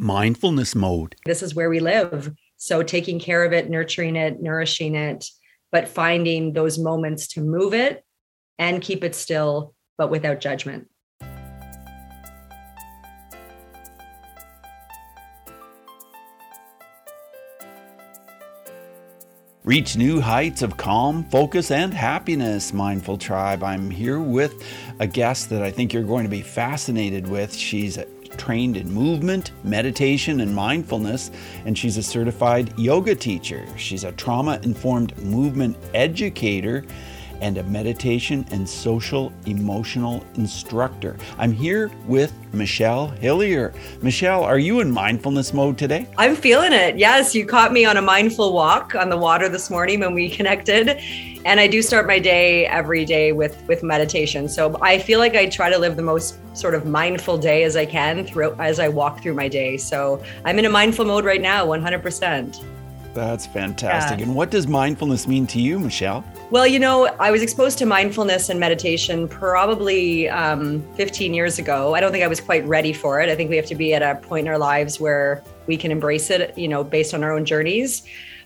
mindfulness mode. This is where we live. So taking care of it, nurturing it, nourishing it, but finding those moments to move it and keep it still, but without judgment. Reach new heights of calm, focus, and happiness, Mindful Tribe. I'm here with a guest that I think you're going to be fascinated with. She's trained in movement, meditation, and mindfulness, and she's a certified yoga teacher. She's a trauma informed movement educator and a meditation and social emotional instructor. I'm here with Michelle Hillier. Michelle, are you in mindfulness mode today? I'm feeling it. Yes, you caught me on a mindful walk on the water this morning when we connected. And I do start my day every day with with meditation. So I feel like I try to live the most sort of mindful day as I can throughout as I walk through my day. So I'm in a mindful mode right now, 100%. That's fantastic. Yeah. And what does mindfulness mean to you, Michelle? Well, you know, I was exposed to mindfulness and meditation probably um, 15 years ago. I don't think I was quite ready for it. I think we have to be at a point in our lives where we can embrace it, you know, based on our own journeys.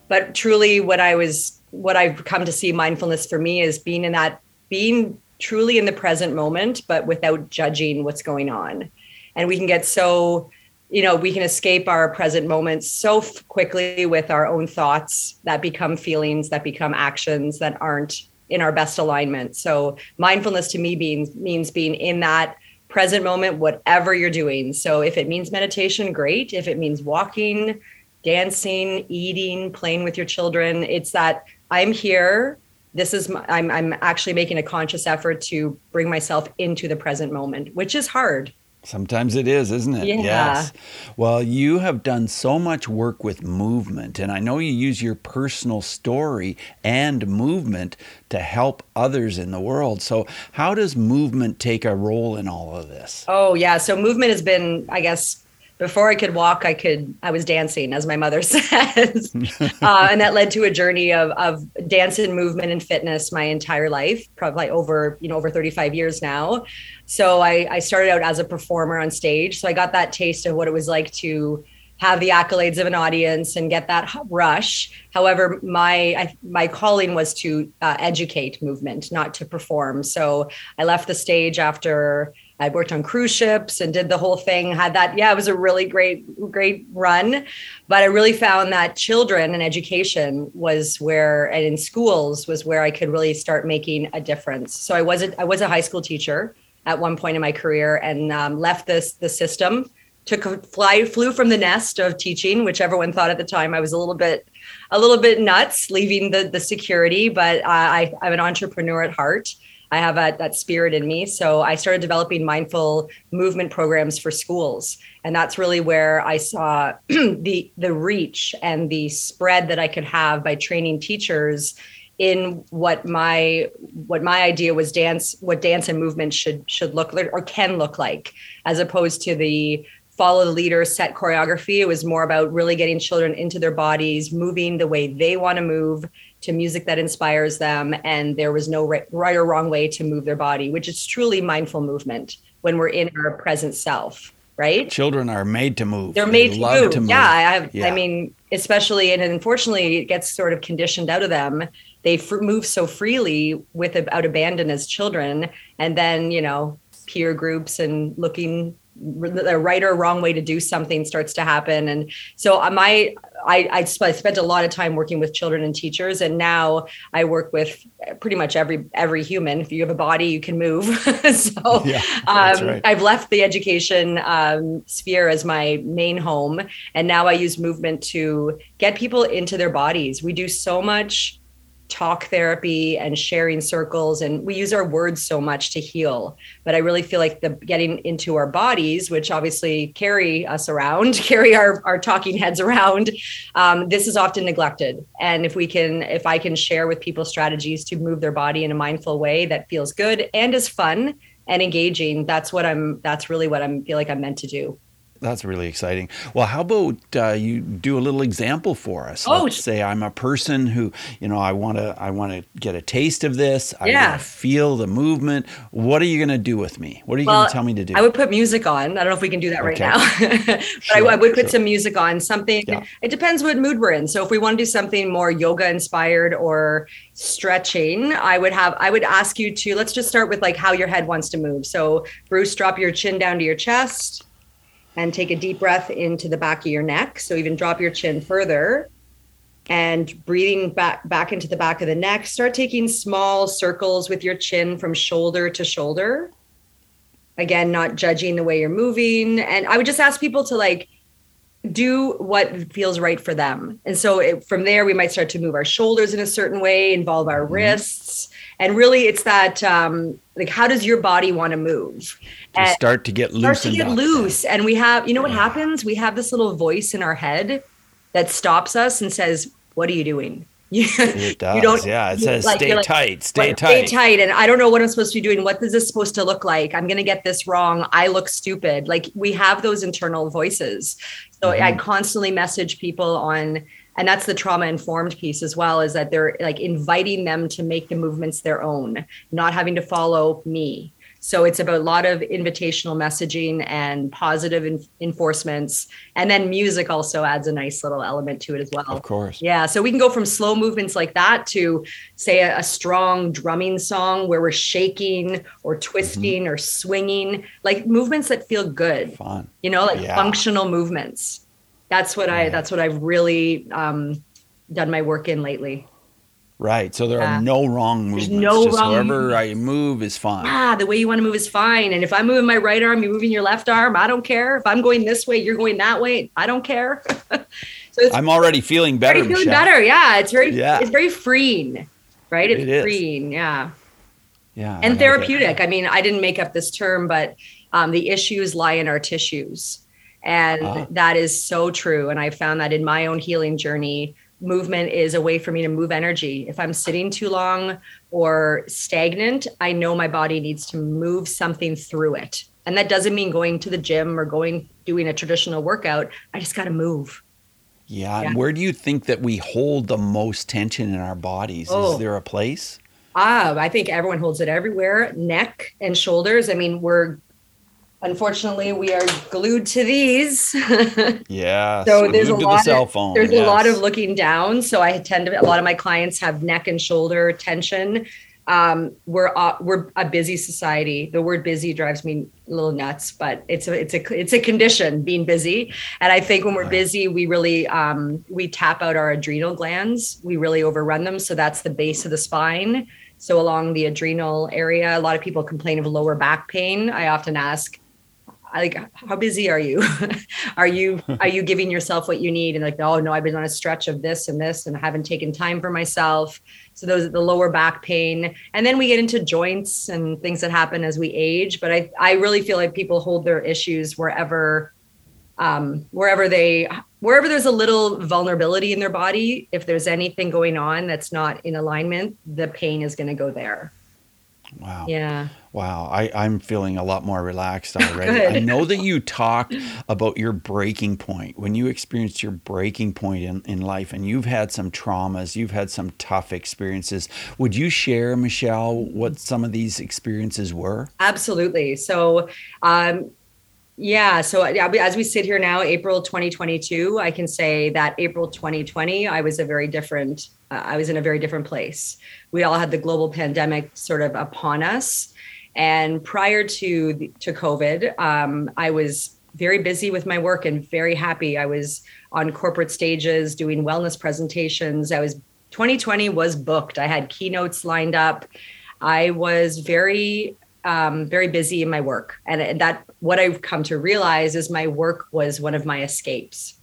But truly, what I was, what I've come to see mindfulness for me is being in that, being truly in the present moment, but without judging what's going on. And we can get so you know we can escape our present moments so quickly with our own thoughts that become feelings that become actions that aren't in our best alignment. So mindfulness to me means means being in that present moment whatever you're doing. So if it means meditation great. If it means walking dancing eating playing with your children it's that i'm here. This is my, I'm, I'm actually making a conscious effort to bring myself into the present moment which is hard Sometimes it is, isn't it? Yeah. Yes. Well, you have done so much work with movement, and I know you use your personal story and movement to help others in the world. So, how does movement take a role in all of this? Oh, yeah. So, movement has been, I guess, before I could walk, I could I was dancing, as my mother says, uh, and that led to a journey of of dance and movement and fitness my entire life, probably over you know over 35 years now. So I, I started out as a performer on stage, so I got that taste of what it was like to have the accolades of an audience and get that rush. However, my I, my calling was to uh, educate movement, not to perform. So I left the stage after I worked on cruise ships and did the whole thing. Had that, yeah, it was a really great, great run. But I really found that children and education was where, and in schools was where I could really start making a difference. So I wasn't, I was a high school teacher at one point in my career and um, left this the system. Took fly, flew from the nest of teaching, which everyone thought at the time I was a little bit, a little bit nuts leaving the the security. But I, I'm an entrepreneur at heart I have a, that spirit in me. So I started developing mindful movement programs for schools. And that's really where I saw the the reach and the spread that I could have by training teachers in what my what my idea was dance what dance and movement should should look or can look like as opposed to the follow the leader set choreography it was more about really getting children into their bodies moving the way they want to move to music that inspires them and there was no right, or wrong way to move their body which is truly mindful movement when we're in our present self right children are made to move they're made they to, move. to, move. yeah i have yeah. i mean especially and unfortunately it gets sort of conditioned out of them they f- move so freely without abandon as children and then you know peer groups and looking the right or wrong way to do something starts to happen. And so uh, my I, I spent a lot of time working with children and teachers and now i work with pretty much every every human. If you have a body you can move. So yeah, um, right. i've left the education um, sphere as my main home and now i use movement to get people into their bodies. We do so much talk therapy and sharing circles and we use our words so much to heal. But i really feel like the getting into our bodies which obviously carry us around carry our, our talking heads around um, this is often neglected. And if we can if i can share with people strategies to move their body in a mindful way that feels good and is fun and engaging that's what i'm that's really what i'm feel like i'm meant to do that's really exciting. Well, how about uh, you do a little example for us? Oh, Let's say I'm a person who, you know, I want to I want to get a taste of this. I Yeah. want to feel the movement. What are you going to do with me? What are you going to tell me to do? I would put music on. I don't know if we can do that right now, but Sure, I, I would put sure. some music on. Something. Yeah. It depends what mood we're in. So if we want to do something more yoga inspired or stretching, I would have. I would ask you to. Let's just start with like how your head wants to move. So Bruce, drop your chin down to your chest, and take a deep breath into the back of your neck. So even drop your chin further. And breathing back back into the back of the neck. Start taking small circles with your chin from shoulder to shoulder again not judging the way you're moving and i would just ask people to like do what feels right for them and so it, from there we might start to move our shoulders in a certain way involve our mm-hmm. wrists and really it's that um like how does your body want to move And- start to get loose start to get up. loose and we have you know what Yeah. happens we have this little voice in our head that stops us and says what are you doing you, It does. you don't yeah, it says like, stay like, tight, stay like, tight. Stay tight. And I don't know what I'm supposed to be doing. What is this supposed to look like? I'm going to get this wrong. I look stupid. Like we have those internal voices. So I Mhm. constantly message people on, and that's the trauma informed piece as well, is that they're like inviting them to make the movements their own, not having to follow me. So it's about a lot of invitational messaging and positive en- enforcements. And then music also adds a nice little element to it as well. Of course. Yeah, so we can go from slow movements like that to say a, a strong drumming song where we're shaking or twisting Mm-hmm. or swinging, like movements that feel good. Fun. You know, like Yeah. functional movements. That's what I that's what I've really um, done my work in lately. Right. So there Yeah. are no wrong There's movements. no Just wrong however I move is fine. Ah, the way you want to move is fine. And if I'm moving my right arm, you're moving your left arm. I don't care. If I'm going this way, you're going that way. I don't care. so it's I'm already feeling better. already feeling Michelle. better. Yeah, it's very Yeah. it's very freeing, right? It's It freeing. Yeah. Yeah. I and like therapeutic. I mean, I didn't make up this term, but um, the issues lie in our tissues. And Ah. that is so true. And I found that in my own healing journey, movement is a way for me to move energy. If I'm sitting too long or stagnant, I know my body needs to move something through it. And that doesn't mean going to the gym or going doing a traditional workout. I just got to move. Yeah. Yeah. Where do you think that we hold the most tension in our bodies? Oh. Is there a place? Ah, I think everyone holds it everywhere. Neck and shoulders. I mean, we're unfortunately we are glued to these. Yeah. So there's a lot the of- phone. There's a lot of looking down. So I tend to a lot of my clients have neck and shoulder tension. Um, we're uh, we're a busy society. The word busy drives me a little nuts, but it's a it's a it's a condition being busy. And I think when we're Right. busy, we really um, we tap out our adrenal glands. We really overrun them. So that's the base of the spine. So along the adrenal area, a lot of people complain of lower back pain. I often ask, like, how busy are you? are you are you giving yourself what you need? And like, oh no, I've been on a stretch of this and this, and I haven't taken time for myself. So those are the lower back pain, and then we get into joints and things that happen as we age. But I I really feel like people hold their issues wherever um, wherever they wherever there's a little vulnerability in their body if there's anything going on that's not in alignment the pain is going to go there Wow. yeah Wow. I, I'm feeling a lot more relaxed already. I know that you talked about your breaking point when you experienced your breaking point in, in life and you've had some traumas, you've had some tough experiences. Would you share, Michelle, what some of these experiences were? absolutely so um yeah so yeah, as we sit here now april 2022 i can say that april 2020 i was a very different uh, i was in a very different place we all had the global pandemic sort of upon us and prior to to covid um, i was very busy with my work and very happy. I was on corporate stages doing wellness presentations. I was 2020 was booked. I had keynotes lined up. I was very um, very busy in my work. And that what i've come to realize is my work was one of my escapes.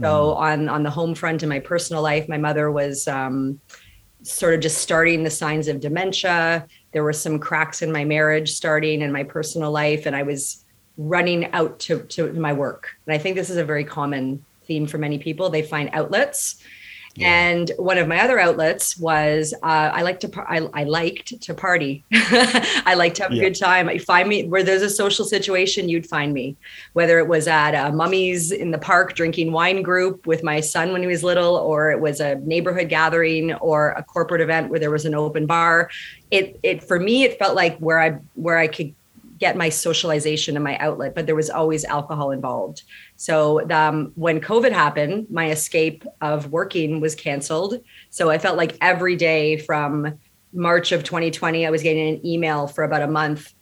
So on on the home front in my personal life my mother was um, sort of just starting the signs of dementia there were some cracks in my marriage starting in my personal life and i was running out to, to my work. And i think this is a very common theme for many people. They find outlets And one of my other outlets was uh, I like to par- I, I liked to party. I like to have yeah. a good time. You find me where there's a social situation, you'd find me. Whether it was at a mummy's in the park drinking wine group with my son when he was little, or it was a neighborhood gathering or a corporate event where there was an open bar. It it for me it felt like where I where I could get my socialization and my outlet, but there was always alcohol involved. So um, when COVID happened, my escape of working was canceled. So I felt like every day from March of 2020, I was getting an email for about a month.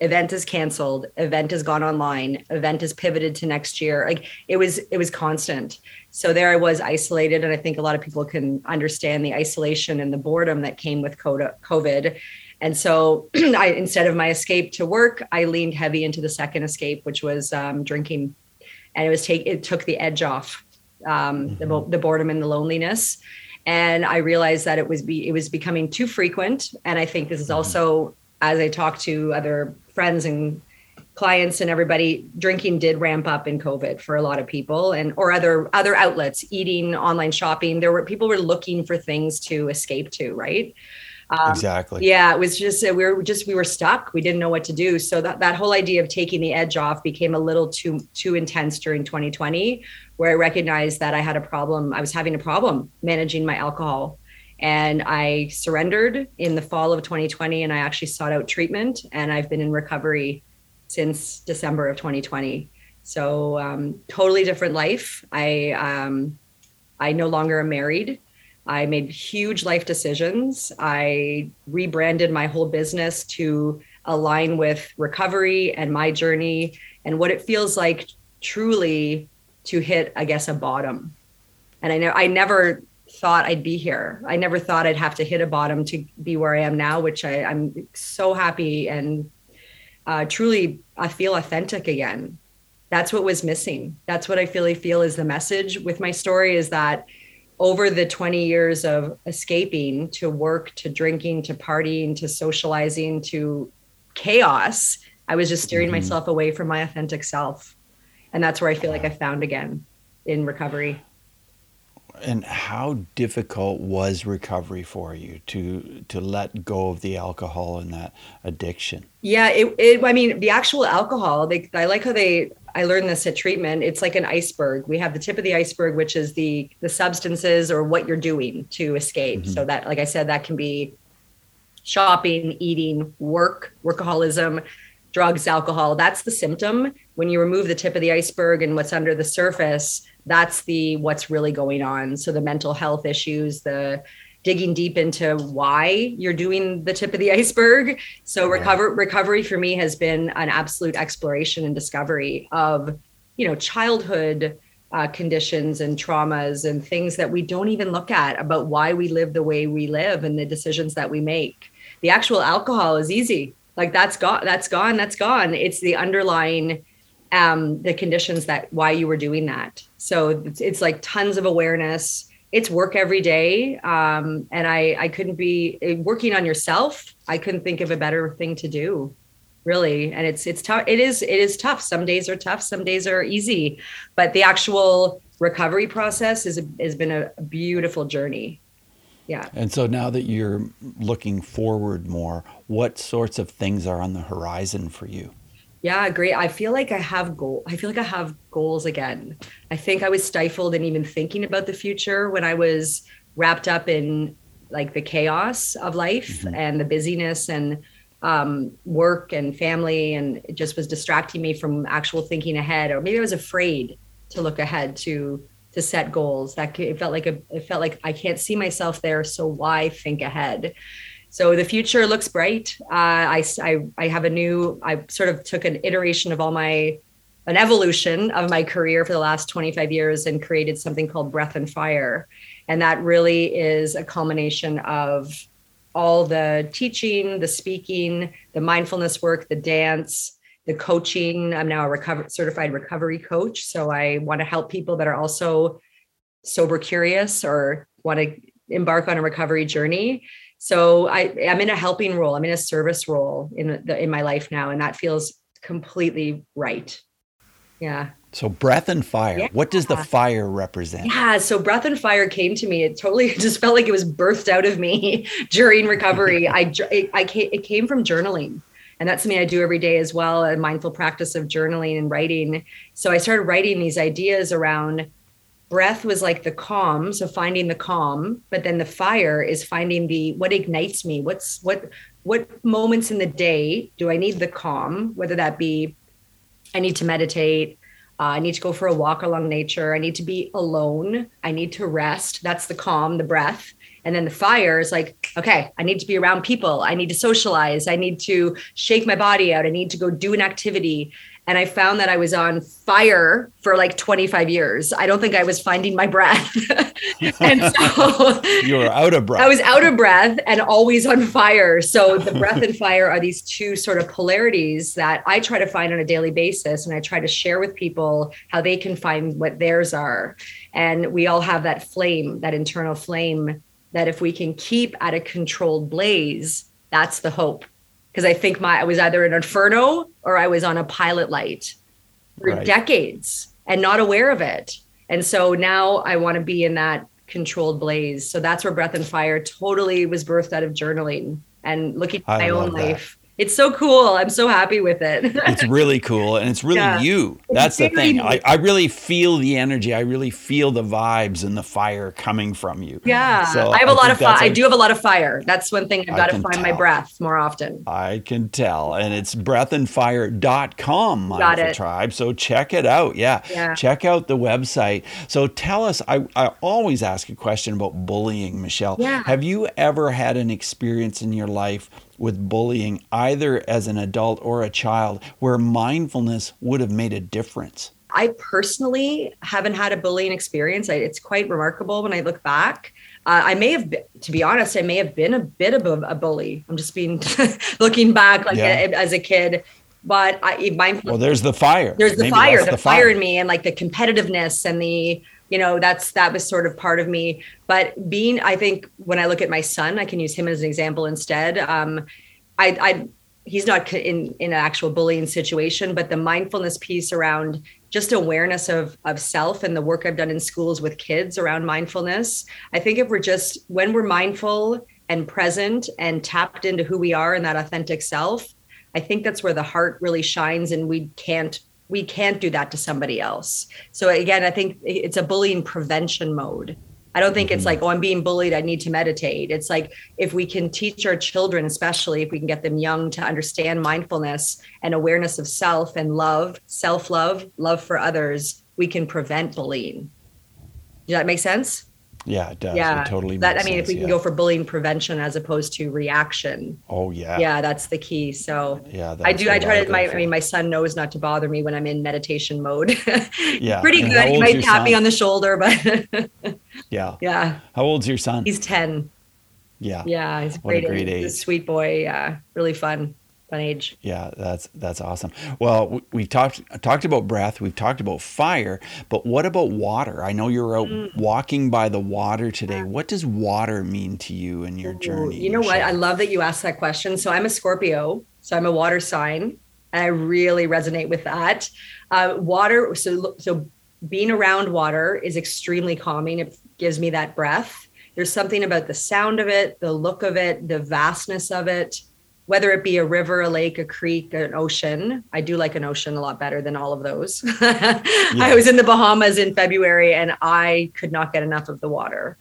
Event is canceled. Event has gone online. Event is pivoted to next year. Like it was, it was constant. So there I was isolated, and I think a lot of people can understand the isolation and the boredom that came with COVID. And so, I instead of my escape to work, I leaned heavy into the second escape, which was um, drinking. And it was take it took the edge off um, mm-hmm. the, the boredom and the loneliness. And i realized that it was be it was becoming too frequent. And i think this is mm-hmm. also as i talk to other friends and clients and everybody drinking did ramp up in covid for a lot of people and or other other outlets eating online shopping. There were people were looking for things to escape to right um, exactly. Yeah, it was just we were just we were stuck. We didn't know what to do. So that that whole idea of taking the edge off became a little too too intense during 2020, where I recognized that I had a problem. I was having a problem managing my alcohol, and I surrendered in the fall of 2020, and I actually sought out treatment, and I've been in recovery since December of 2020. So um, totally different life. I um, I no longer am married. I made huge life decisions. I rebranded my whole business to align with recovery and my journey and what it feels like truly to hit, I guess, a bottom. And I know I never thought I'd be here. I never thought I'd have to hit a bottom to be where I am now, which I, am so happy and uh, truly I feel authentic again. That's what was missing. That's what I I feel is the message with my story is that over the 20 years of escaping to work to drinking to partying to socializing to chaos i was just steering mm-hmm. myself away from my authentic self. And that's where i feel like i found again in recovery. And how difficult was recovery for you to to let go of the alcohol and that addiction? Yeah it, it i mean the actual alcohol they i like how they I learned this at treatment. It's like an iceberg. We have the tip of the iceberg, which is the the substances or what you're doing to escape. Mm-hmm. So that, like I said, that can be shopping, eating, work, workaholism, drugs, alcohol. That's the symptom. When you remove the tip of the iceberg and what's under the surface, that's the what's really going on. So the mental health issues, the digging deep into why you're doing the tip of the iceberg. So recover recovery for me has been an absolute exploration and discovery of, you know, childhood uh, conditions and traumas and things that we don't even look at about why we live the way we live and the decisions that we make. The actual alcohol is easy. Like that's gone, that's gone, that's gone. It's the underlying um the conditions that why you were doing that. So it's, it's like tons of awareness it's work every day um, and i i couldn't be eh, working on yourself i couldn't think of a better thing to do really. And it's it's tough it is it is tough. Some days are tough some days are easy. But the actual recovery process is has been a, a beautiful journey. Yeah. And so now that you're looking forward more what sorts of things are on the horizon for you? Yeah, great. I feel like I have goal. I feel like I have goals again. I think I was stifled in even thinking about the future when I was wrapped up in like the chaos of life mm-hmm. and the busyness and um, work and family, and it just was distracting me from actual thinking ahead. Or maybe I was afraid to look ahead to to set goals. That it felt like a it felt like I can't see myself there, so why think ahead? So the future looks bright. Uh, I, I, I have a new, I sort of took an iteration of all my, an evolution of my career for the last 25 years and created something called Breath and Fire. And that really is a culmination of all the teaching, the speaking, the mindfulness work, the dance, the coaching. I'm now a recover, certified recovery coach. So I want to help people that are also sober curious or want to embark on a recovery journey so I, I'm in a helping role. I'm in a service role in the, in my life now, and that feels completely right. Yeah. So breath and fire. Yeah. What does the fire represent? Yeah, so breath and fire came to me. It totally just felt like it was birthed out of me during recovery. I it, I came, it came from journaling. And that's something I do every day as well, a mindful practice of journaling and writing. So I started writing these ideas around breath was like the calm, so finding the calm, but then the fire is finding the what ignites me. What's what what moments in the day do I need the calm, whether that be I need to meditate, uh, I need to go for a walk along nature. I need to be alone. I need to rest. That's the calm, the breath. And then the fire is like, okay, I need to be around people. I need to socialize. I need to shake my body out. I need to go do an activity and I found that I was on fire for like 25 years. I don't think I was finding my breath. and so you were out of breath. I was out of breath and always on fire. So the breath and fire are these two sort of polarities that I try to find on a daily basis. And I try to share with people how they can find what theirs are. And we all have that flame, that internal flame that if we can keep at a controlled blaze, that's the hope because I think my I was either an inferno or I was on a pilot light for right. decades and not aware of it. And so now I want to be in that controlled blaze. So that's where Breath and Fire totally was birthed out of journaling and looking at my own life it's so cool. I'm so happy with it. it's really cool. And it's really yeah. you. That's the thing. I, I really feel the energy. I really feel the vibes and the fire coming from you. Yeah. So I have a I lot of fire. I do have a lot of fire. That's one thing I've got to find tell. my breath more often. I can tell. And it's breathandfire.com, Mindful got it. Tribe. So check it out. Yeah. yeah. Check out the website. So tell us, I, I always ask a question about bullying, Michelle. Yeah. Have you ever had an experience in your life with bullying, either as an adult or a child, where mindfulness would have made a difference? I personally haven't had a bullying experience. It's quite remarkable when I look back. Uh, I may have, been, to be honest, I may have been a bit of a, a bully. I'm just being looking back, like yeah. a, as a kid. But I, mindfulness. Well, there's the fire. There's the Maybe fire, the, the fire. fire in me, and like the competitiveness and the you know that's that was sort of part of me. But being i think when i look at my son i can use him as an example instead. Um i i he's not in in an actual bullying situation but the mindfulness piece around just awareness of of self and the work i've done in schools with kids around mindfulness. I think if we're just when we're mindful and present and tapped into who we are and that authentic self i think that's where the heart really shines and we can't we can't do that to somebody else. So again, I think it's a bullying prevention mode. I don't think it's mm-hmm. like, oh, I'm being bullied. I need to meditate. It's like if we can teach our children, especially if we can get them young to understand mindfulness and awareness of self and love, self love, love for others, we can prevent bullying. Does that make sense? Yeah, it does. Yeah, it totally. That I mean, sense, if we can go for bullying prevention as opposed to reaction. Oh yeah. Yeah, that's the key. So yeah, I do. I try to. My, I mean, my son knows not to bother me when I'm in meditation mode. yeah, pretty and good. He might tap son? me on the shoulder, but yeah, yeah. How old's your son? He's ten. Yeah. Yeah, he's great. What a great age. He's a sweet boy. Yeah, really fun fun age. Yeah, that's that's awesome. Well, we've talked talked about breath, we've talked about fire, but what about water? I know you're out mm. walking by the water today. What does water mean to you in your journey? You know what? I love that you asked that question. So I'm a Scorpio, so I'm a water sign, and I really resonate with that. Uh, water. So so being around water is extremely calming. It gives me that breath. There's something about the sound of it, the look of it, the vastness of it whether it be a river, a lake, a creek, an ocean. I do like an ocean a lot better than all of those. yeah. I was in the Bahamas in February and I could not get enough of the water.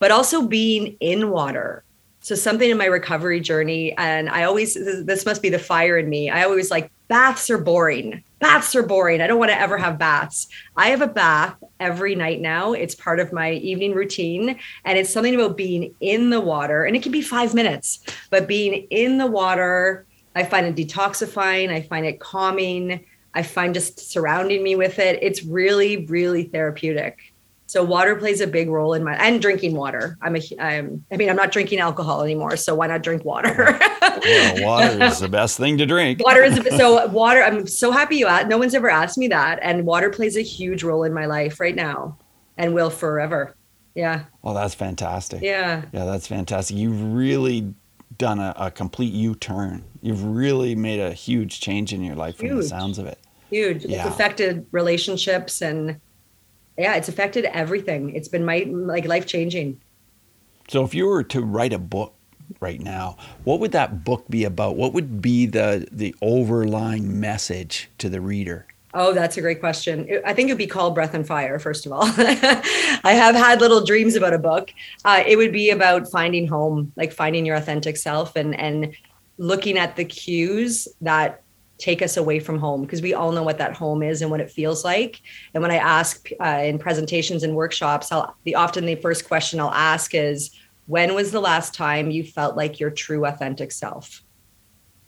But also being in water. So something in my recovery journey, and I always this must be the fire in me. I always like baths are boring. Baths are boring. I don't want to ever have baths. I have a bath every night now. It's part of my evening routine. And it's something about being in the water. And it can be five minutes, but being in the water, I find it detoxifying. I find it calming. I find just surrounding me with it. It's really, really therapeutic. So water plays a big role in my and drinking water. I'm a I'm I mean I'm not drinking alcohol anymore, so why not drink water? well, water is the best thing to drink. Water is so water. I'm so happy you asked. No one's ever asked me that, and water plays a huge role in my life right now, and will forever. Yeah. Well, that's fantastic. Yeah. Yeah, that's fantastic. You've really done a, a complete U-turn. You've really made a huge change in your life huge. from the sounds of it. huge. Yeah. It's affected relationships and yeah, it's affected everything. It's been my like life changing. So if you were to write a book right now, what would that book be about? What would be the the overlying message to the reader? Oh, that's a great question. I think it would be called Breath and Fire, first of all. I have had little dreams about a book. Uh, it would be about finding home, like finding your authentic self and, and looking at the cues that take us away from home because we all know what that home is and what it feels like. And when I ask uh, in presentations and workshops, I'll the often the first question I'll ask is, when was the last time you felt like your true authentic self?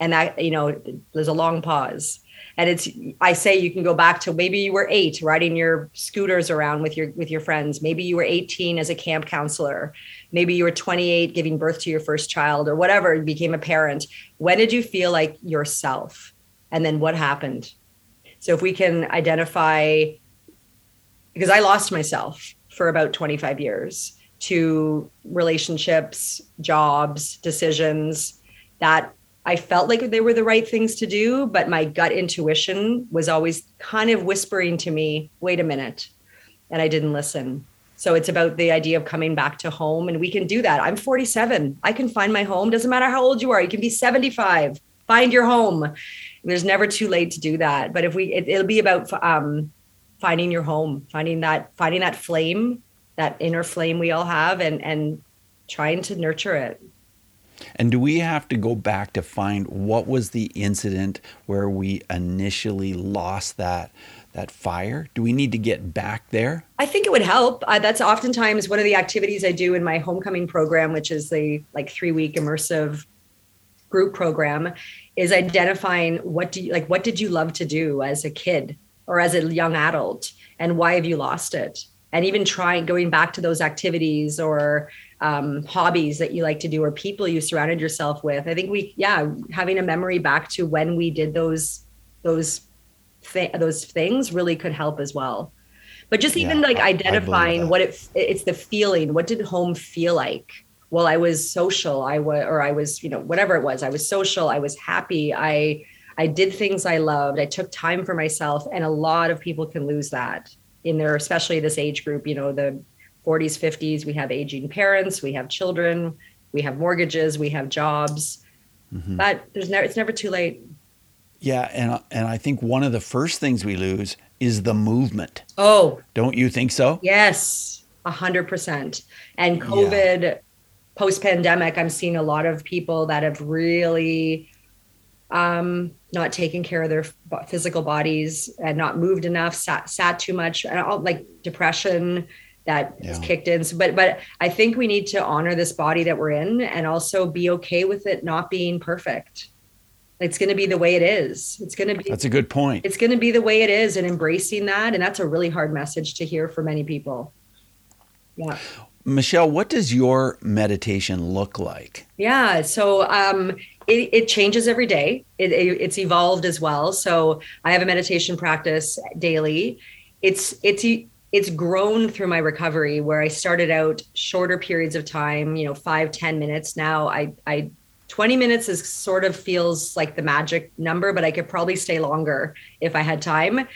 And that, you know, there's a long pause. And it's i say you can go back to maybe you were eight riding your scooters around with your with your friends. Maybe you were 18 as a camp counselor. Maybe you were 28 giving birth to your first child or whatever you became a parent. When did you feel like yourself and then what happened so if we can identify because i lost myself for about 25 years to relationships jobs decisions that I felt like they were the right things to do, but my gut intuition was always kind of whispering to me, wait a minute. And I didn't listen. So it's about the idea of coming back to home. And we can do that. I'm 47. I can find my home. Doesn't matter how old you are. You can be 75. Find your home. There's never too late to do that. But if we, it, will be about um, finding your home, finding that, finding that flame, that inner flame we all have, and and trying to nurture it. And do we have to go back to find what was the incident where we initially lost that that fire? Do we need to get back there? I think it would help. Uh, that's oftentimes one of the activities I do in my homecoming program, which is the like three week immersive group program, is identifying what do you like what did you love to do as a kid or as a young adult, and why have you lost it? And even trying going back to those activities or um, hobbies that you like to do or people you surrounded yourself with. I think we, yeah, having a memory back to when we did those those th- those things really could help as well. But just even yeah, like identifying what it it's the feeling. What did home feel like? Well, I was social. I was, or I was, you know, whatever it was. I was social. I was happy. I I did things I loved. I took time for myself, and a lot of people can lose that in their, especially this age group. You know, the 40s, 50s, we have aging parents, we have children, we have mortgages, we have jobs. Mm-hmm. But there's never it's never too late. Yeah, and and I think one of the first things we lose is the movement. Oh, don't you think so? Yes, a hundred percent. And COVID, yeah. Post pandemic, I'm seeing a lot of people that have really um, not taken care of their physical bodies and not moved enough, sat, sat too much, and all like depression, that yeah. kicked in. So, but but I think we need to honor this body that we're in and also be okay with it not being perfect. It's going to be the way it is. It's going to be. That's a good point. It's going to be the way it is, and embracing that, and that's a really hard message to hear for many people. Yeah. Michelle, what does your meditation look like? Yeah, so um, it, it, changes every day. It, it, it's evolved as well. So I have a meditation practice daily. It's it's it's grown through my recovery where I started out shorter periods of time, you know, five ten minutes. Now I, I, 20 minutes is sort of feels like the magic number, but I could probably stay longer if I had time.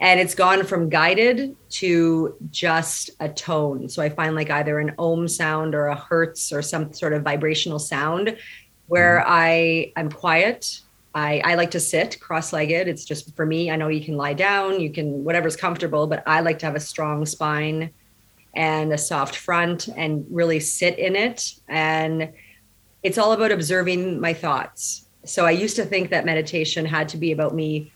And it's gone from guided to just a tone. So I find like either an ohm sound or a hertz or some sort of vibrational sound where mm-hmm. I am quiet I, I like to sit cross-legged. It's just for me. I know you can lie down, you can whatever's comfortable, but I like to have a strong spine and a soft front and really sit in it. And it's all about observing my thoughts. So I used to think that meditation had to be about me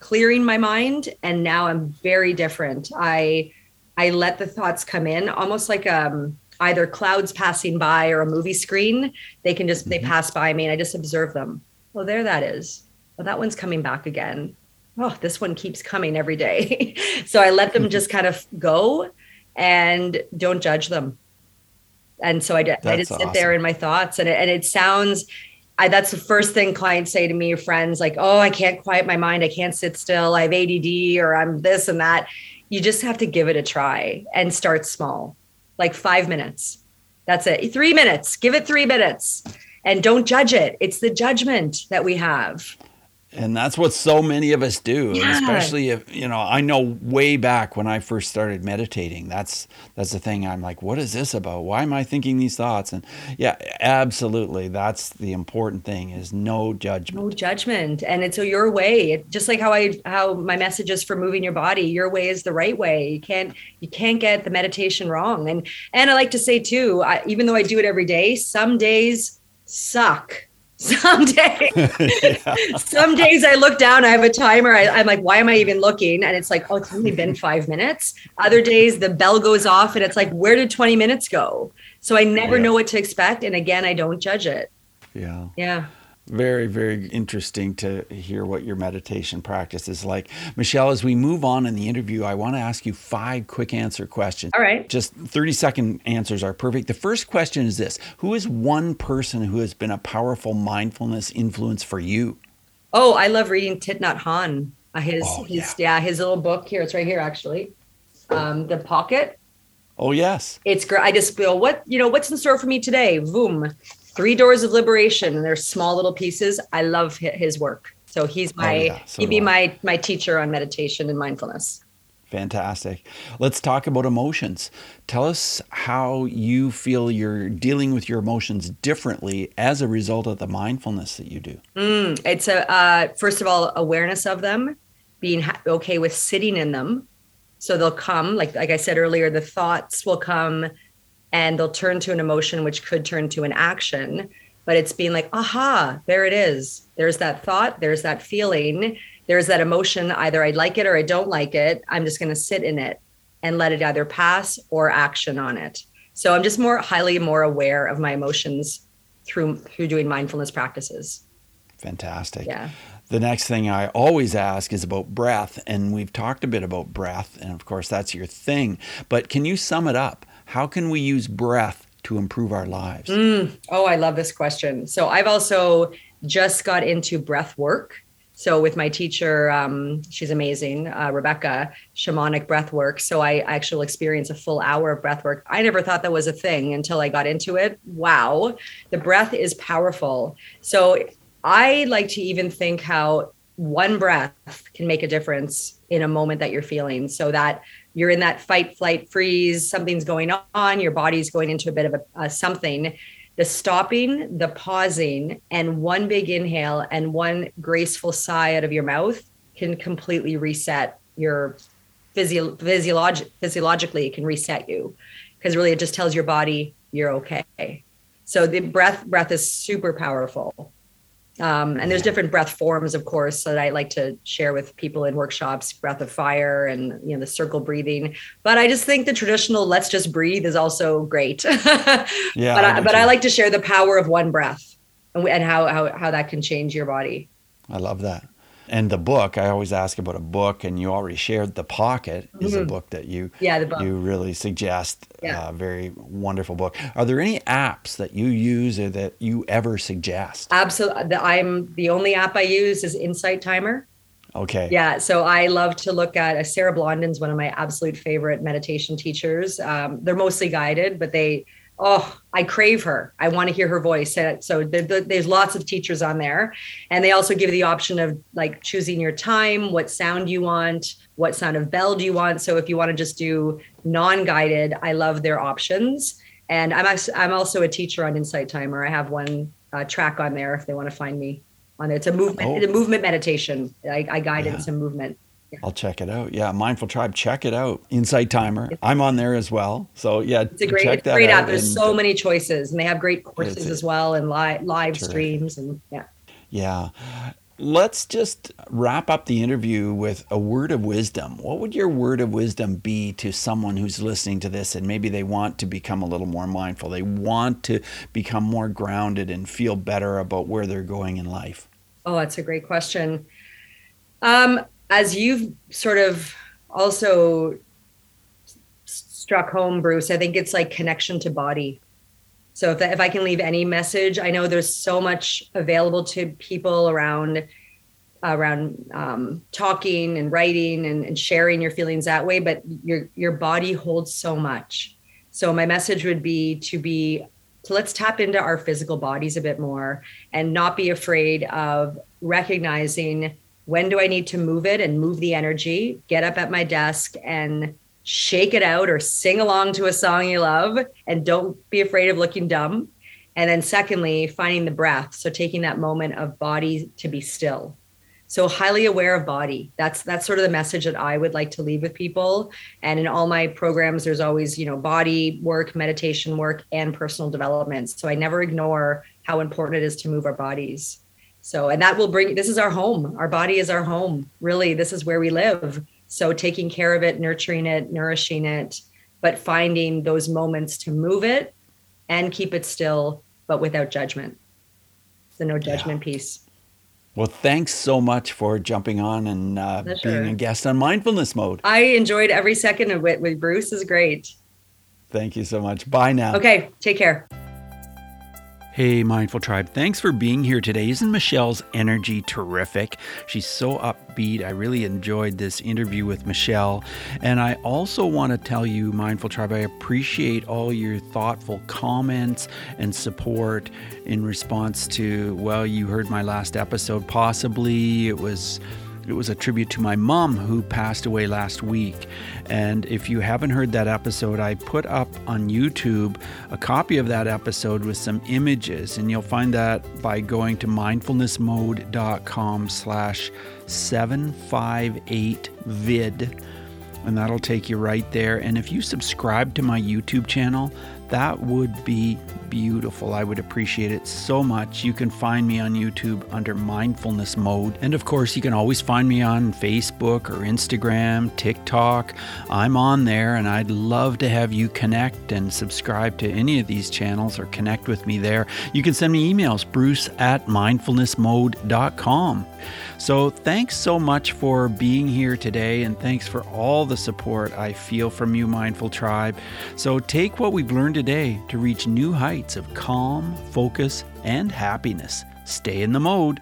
clearing my mind, and now I'm very different. I I let the thoughts come in almost like um either clouds passing by or a movie screen. They can just they mm-hmm. pass by me and I just observe them well, there that is. Well, that one's coming back again. Oh, this one keeps coming every day. so I let them just kind of go and don't judge them. And so I, did, I just sit awesome. there in my thoughts and it, and it sounds, I, that's the first thing clients say to me friends like, oh, I can't quiet my mind. I can't sit still. I have ADD or I'm this and that. You just have to give it a try and start small, like five minutes. That's it. Three minutes. Give it three minutes and don't judge it. It's the judgment that we have. And that's what so many of us do Yeah. especially if you know i know way back when i first started meditating that's that's the thing. I'm like what is this about? Why am i thinking these thoughts? And yeah absolutely that's the important thing is no judgment. No judgment and it's your way It- just like how i how my message is for moving your body your way is the right way. You can't you can't get the meditation wrong and and i like to say too I, even though i do it every day some days suck some days some days i look down i have a timer I, i'm like why am i even looking? And it's like oh it's only been five minutes. Other days the bell goes off and it's like where did 20 minutes go? So i never Yeah. know what to expect and again i don't judge it. Yeah. Yeah very very interesting to hear what your meditation practice is like michelle as we move on in the interview i want to ask you five quick answer questions all right just 30 second answers are perfect the first question is this who is one person who has been a powerful mindfulness influence for you Oh, I love reading Thich Nhat Hanh. Uh, his, Oh, his, yeah. his little book here. It's right here, actually. Um, the Pocket. oh yes It's great. I just feel what you know. What's in store for me today? Boom, three doors of liberation, and they're small little pieces. I love his work. So he's my Oh, yeah. So he'd be my my teacher on meditation and mindfulness. Fantastic. Let's talk about emotions. Tell us how you feel you're dealing with your emotions differently as a result of the mindfulness that you do. Mm, it's a uh, first of all awareness of them, being ha- okay with sitting in them. So they'll come, like like I said earlier, the thoughts will come, and they'll turn to an emotion, which could turn to an action. But it's being like, aha, there it is. There's that thought. There's that feeling. There's that emotion. Either I like it or I don't like it. I'm just going to sit in it and let it either pass or action on it. So I'm just more highly more aware of my emotions through through doing mindfulness practices. Fantastic. Yeah. The next thing I always ask is about breath. And we've talked a bit about breath. And of course, that's your thing. But can you sum it up? How can we use breath to improve our lives? Mm. Oh, I love this question. So I've also just got into breath work. So with my teacher, um, she's amazing, uh, Rebecca, shamanic breath work. So I actually experience a full hour of breath work. I never thought that was a thing until I got into it. Wow, the breath is powerful. So I like to even think how one breath can make a difference in a moment that you're feeling. So that you're in that fight, flight, freeze, something's going on, your body's going into a bit of a, a something the stopping, the pausing, and one big inhale and one graceful sigh out of your mouth can completely reset your physio- physiolog- physiologically. It can reset you because really it just tells your body you're okay. So the breath breath is super powerful. Um, and there's different breath forms, of course, that I like to share with people in workshops, breath of fire and you know the circle breathing. But I just think the traditional let's just breathe is also great. Yeah, but I I, but I like to share the power of one breath and, and how, how how that can change your body. I love that. And the book, I always ask about a book, and you already shared The Pocket is a Mhm. book that you Yeah, the book. you really suggest. Yeah. A very wonderful book. Are there any apps that you use or that you ever suggest? Absolutely, I'm the only app I use is Insight Timer. Okay. Yeah, so I love to look at uh, Sarah Blondin's one of my absolute favorite meditation teachers. Um, they're mostly guided, but they oh, I crave her. I want to hear her voice. So there, there- there's lots of teachers on there, and they also give the option of like choosing your time, what sound you want, what sound of bell do you want. So if you want to just do non-guided, I love their options. And I'm actually, I'm also a teacher on Insight Timer. I have one uh, track on there if they want to find me on there. It's a movement, Oh. it's a movement meditation. I, I guide Yeah. in some movement. I'll check it out. Yeah, Mindful Tribe, check it out. Insight Timer. I'm on there as well. So yeah, It's a great, check that great out app. There's and, so many choices, and they have great courses as well, and live live streams, and yeah. Yeah. Let's just wrap up the interview with a word of wisdom. What would your word of wisdom be to someone who's listening to this and maybe they want to become a little more mindful? They want to become more grounded and feel better about where they're going in life. Oh, that's a great question. Um, as you've sort of also struck home, Bruce, I think it's like connection to body. So if, if I can leave any message, I know there's so much available to people around around um, talking and writing and, and sharing your feelings that way, but your your body holds so much. So my message would be to be So let's tap into our physical bodies a bit more and not be afraid of recognizing when do I need to move it and move the energy, get up at my desk and shake it out or sing along to a song you love and don't be afraid of looking dumb. And then secondly, finding the breath. So taking that moment of body to be still. So highly aware of body. That's that's sort of the message that I would like to leave with people. And in all my programs, there's always, you know, body work, meditation work, and personal development. So I never ignore how important it is to move our bodies. So, and that will bring this is our home. Our body is our home. Really, this is where we live. So taking care of it, nurturing it, nourishing it, but finding those moments to move it and keep it still, but without judgment. The no judgment yeah. piece. Well, thanks so much for jumping on and uh, being a guest on Mindfulness Mode. I enjoyed every second of it with Bruce. is great. Thank you so much. Bye now. Okay, take care. Hey, Mindful Tribe, thanks for being here today. Isn't Michelle's energy terrific? She's so upbeat. I really enjoyed this interview with Michelle. And I also want to tell you, Mindful Tribe, I appreciate all your thoughtful comments and support in response to, well, you heard my last episode. Possibly it was it was a tribute to my mom who passed away last week. And if you haven't heard that episode, I put up on YouTube a copy of that episode with some images. And you'll find that by going to mindfulnessmode.com slash 758 vid and that'll take you right there. And if you subscribe to my YouTube channel, that would be beautiful. I would appreciate it so much. You can find me on YouTube under Mindfulness Mode. And of course, you can always find me on Facebook or Instagram, TikTok. I'm on there and I'd love to have you connect and subscribe to any of these channels or connect with me there. You can send me emails, bruce at mindfulnessmode.com. So, thanks so much for being here today, and thanks for all the support I feel from you, Mindful Tribe. So, take what we've learned today to reach new heights of calm, focus, and happiness. Stay in the mode.